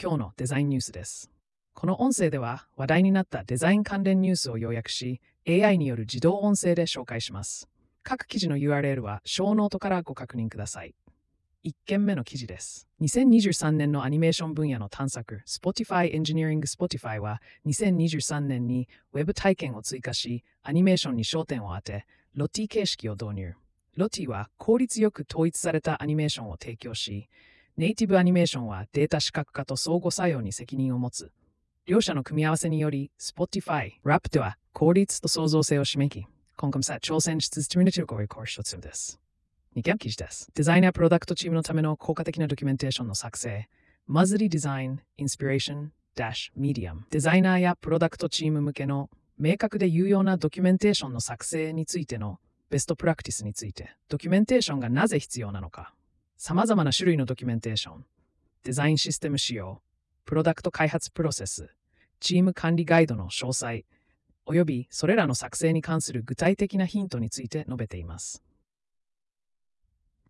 今日のデザインニュースです。この音声では話題になったデザイン関連ニュースを要約し、AI による自動音声で紹介します。各記事の URL はショーノートからご確認ください。1件目の記事です。2023年のアニメーション分野の探索、Spotify Engineering Spotify は2023年に Web 体験を追加し、アニメーションに焦点を当て、 Lottie 形式を導入。 Lottie は効率よく統一されたアニメーションを提供し、ネイティブアニメーションはデータ視覚化と相互作用に責任を持つ。両者の組み合わせにより、Spotify、Rap では効率と創造性を示し、今後もさ挑戦し続けるというコース一つです。2件目の記事です。デザイナープロダクトチームのための効果的なドキュメンテーションの作成、 Muzli Design Inspiration、ダッシュ、 Medium。デザイナーやプロダクトチーム向けの明確で有用なドキュメンテーションの作成についてのベストプラクティスについて、ドキュメンテーションがなぜ必要なのか、様々な種類のドキュメンテーション、デザインシステム仕様、プロダクト開発プロセス、チーム管理ガイドの詳細、およびそれらの作成に関する具体的なヒントについて述べています。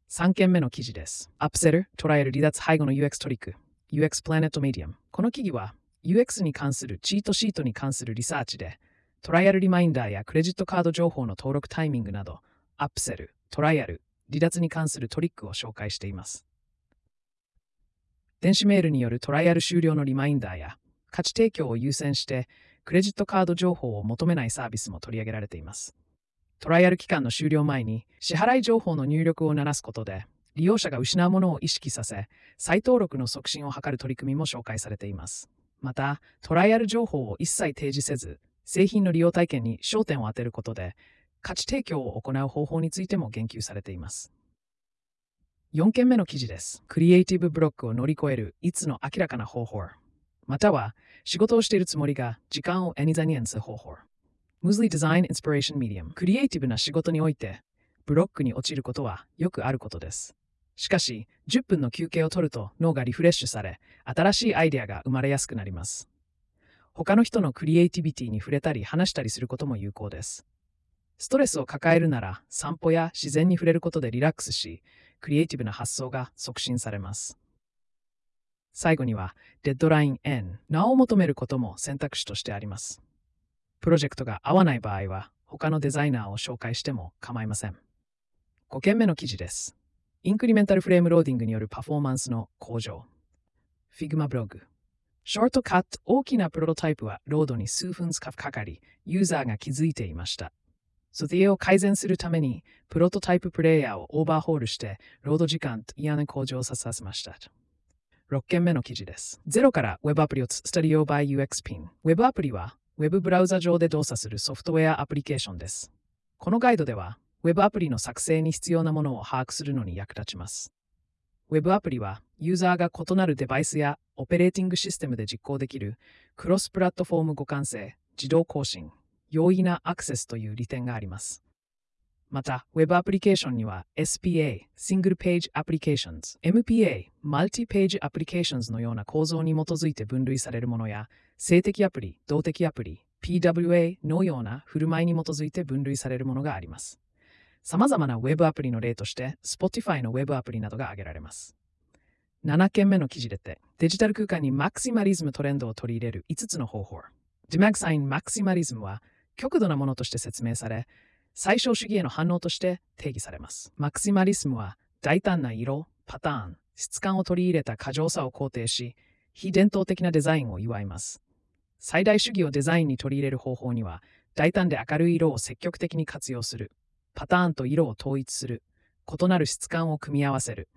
3件目の記事です。アップセル、捉える離脱背後の UX トリック、UX プラネットメディアム。この記事は UX に関するチートシートに関するリサーチで、トライアルリマインダーやクレジットカード情報の登録タイミングなど、アップセル、トライアル、離脱に関するトリックを紹介しています。電子メールによるトライアル終了のリマインダーや価値提供を優先してクレジットカード情報を求めないサービスも取り上げられています。トライアル期間の終了前に支払い情報の入力を鳴らすことで利用者が失うものを意識させ再登録の促進を図る取り組みも紹介されています。また、トライアル情報を一切提示せず製品の利用体験に焦点を当てることで価値提供を行う方法についても言及されています。4件目の記事です。クリエイティブブロックを乗り越えるいつの明らかな方法。または、仕事をしているつもりが時間をエニザニエンス方法。ムズリデザインインスピレーションメディアム。クリエイティブな仕事において、ブロックに落ちることはよくあることです。しかし、10分の休憩を取ると脳がリフレッシュされ、新しいアイデアが生まれやすくなります。他の人のクリエイティビティに触れたり話したりすることも有効です。ストレスを抱えるなら散歩や自然に触れることでリラックスし、クリエイティブな発想が促進されます。最後には、デッドライン N、名を求めることも選択肢としてあります。プロジェクトが合わない場合は、他のデザイナーを紹介しても構いません。5件目の記事です。インクリメンタルフレームローディングによるパフォーマンスの向上。Figma ブログ。ショートカット大きなプロトタイプはロードに数分かかり、ユーザーが気づいていました。それを改善するために、プロトタイププレイヤーをオーバーホールして、ロード時間と嫌な向上させました。6件目の記事です。ゼロから Web アプリをスタディオ by UX ピン。Web アプリは Web ブラウザ上で動作するソフトウェアアプリケーションです。このガイドでは Web アプリの作成に必要なものを把握するのに役立ちます。Web アプリはユーザーが異なるデバイスやオペレーティングシステムで実行できるクロスプラットフォーム互換性、自動更新、容易なアクセスという利点があります。また、Web アプリケーションには SPA、Single Page Applications、MPA、Multi-Page Applications のような構造に基づいて分類されるものや、性的アプリ、動的アプリ、PWA のような振る舞いに基づいて分類されるものがあります。様々な Web アプリの例として、Spotify の Web アプリなどが挙げられます。7件目の記事でて、デジタル空間にマクシマリズムトレンドを取り入れる5つの方法。ディマグサインマクシマリズムは、極度なものとして説明され、最小主義への反応として定義されます。マクシマリスムは大胆な色、パターン、質感を取り入れた過剰さを肯定し、非伝統的なデザインを祝います。最大主義をデザインに取り入れる方法には、大胆で明るい色を積極的に活用する、パターンと色を統一する、異なる質感を組み合わせる、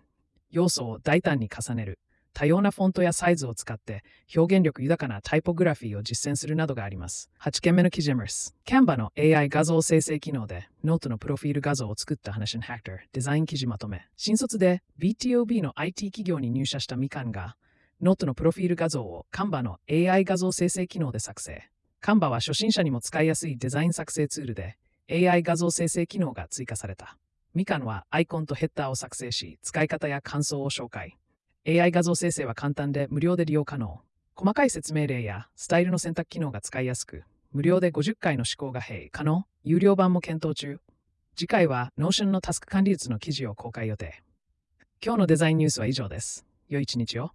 要素を大胆に重ねる、多様なフォントやサイズを使って表現力豊かなタイポグラフィーを実践するなどがあります。8件目の記事です。Canva の AI 画像生成機能でノートのプロフィール画像を作った話のハクターデザイン記事まとめ。新卒で BtoB の IT 企業に入社したみかんがノートのプロフィール画像を Canva の AI 画像生成機能で作成。Canva は初心者にも使いやすいデザイン作成ツールで AI 画像生成機能が追加された。みかんはアイコンとヘッダーを作成し、使い方や感想を紹介。AI 画像生成は簡単で無料で利用可能。細かい説明例やスタイルの選択機能が使いやすく、無料で50回の試行が併可能。有料版も検討中。次回は Notion のタスク管理術の記事を公開予定。今日のデザインニュースは以上です。良い一日を。